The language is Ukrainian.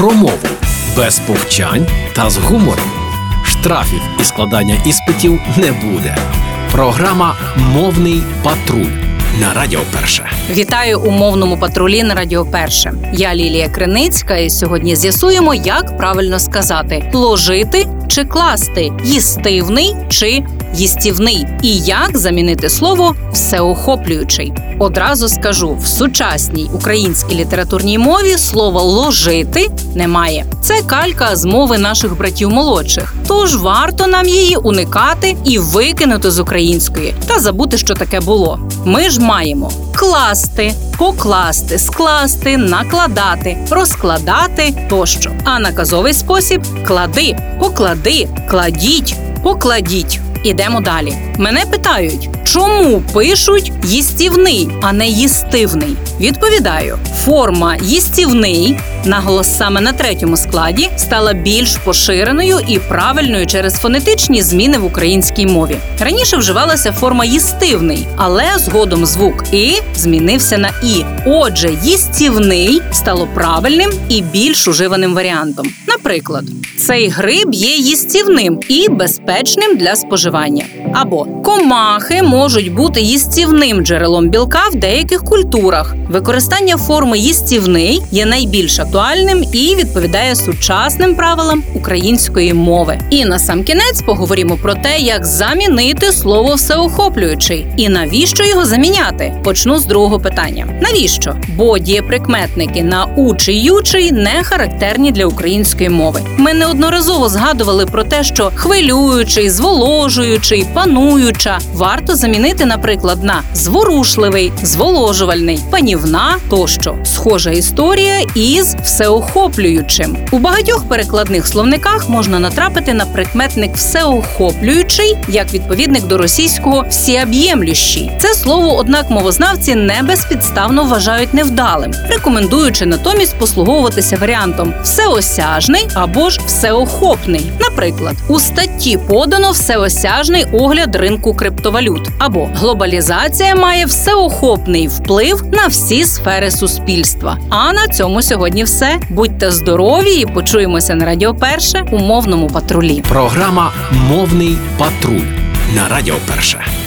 про мову без повчань та з гумором. Штрафів і складання іспитів не буде. Програма Мовний патруль на Радіо Перше. Вітаю у мовному патрулі на Радіо Перше. Я Лілія Криницька, і сьогодні з'ясуємо, як правильно сказати: ложити чи класти, їстивний чи їстівний, і як замінити слово всеохоплюючий. Одразу скажу: в сучасній українській літературній мові слово ложити немає. Це калька з мови наших братів молодших. Тож варто нам її уникати і викинути з української та забути, що таке було. Ми ж маємо класти, покласти, скласти, накладати, розкладати тощо. А наказовий спосіб клади, поклади, кладіть, покладіть. Ідемо далі. Мене питають, чому пишуть їстівний, а не їстивний? Відповідаю, форма їстівний, наголос саме на третьому складі, стала більш поширеною і правильною через фонетичні зміни в українській мові. Раніше вживалася форма їстивний, але згодом звук і змінився на і. Отже, їстівний стало правильним і більш уживаним варіантом. Наприклад, цей гриб є їстівним і безпечним для споживання. Або комахи можуть бути їстівним джерелом білка в деяких культурах. Використання форми їстівний є найбільш актуальним і відповідає сучасним правилам української мови. І на сам кінець поговоримо про те, як замінити слово всеохоплюючий і навіщо його заміняти. Почну з другого питання: навіщо? Бо дієприкметники на учий ючий не характерні для української мови. Ми неодноразово згадували про те, що хвилюючий, зволожуючий, пануюча варто замінити, наприклад, на зворушливий, зволожувальний, панівна тощо. Схожа історія із всеохоплюючим. У багатьох перекладних словниках можна натрапити на прикметник всеохоплюючий як відповідник до російського всіаб'ємлющий. Це слово, однак, мовознавці не безпідставно вважають невдалим, рекомендуючи натомість послуговуватися варіантом всеосяжний або ж всеохопний. Наприклад, у статті подано всеосяжний огляд ринку криптовалют або глобалізація має всеохопний вплив на всі сфери суспільства. А на цьому сьогодні все. Будьте здорові і почуємося на Радіо Перше у мовному патрулі. Програма Мовний патруль на Радіо Перше.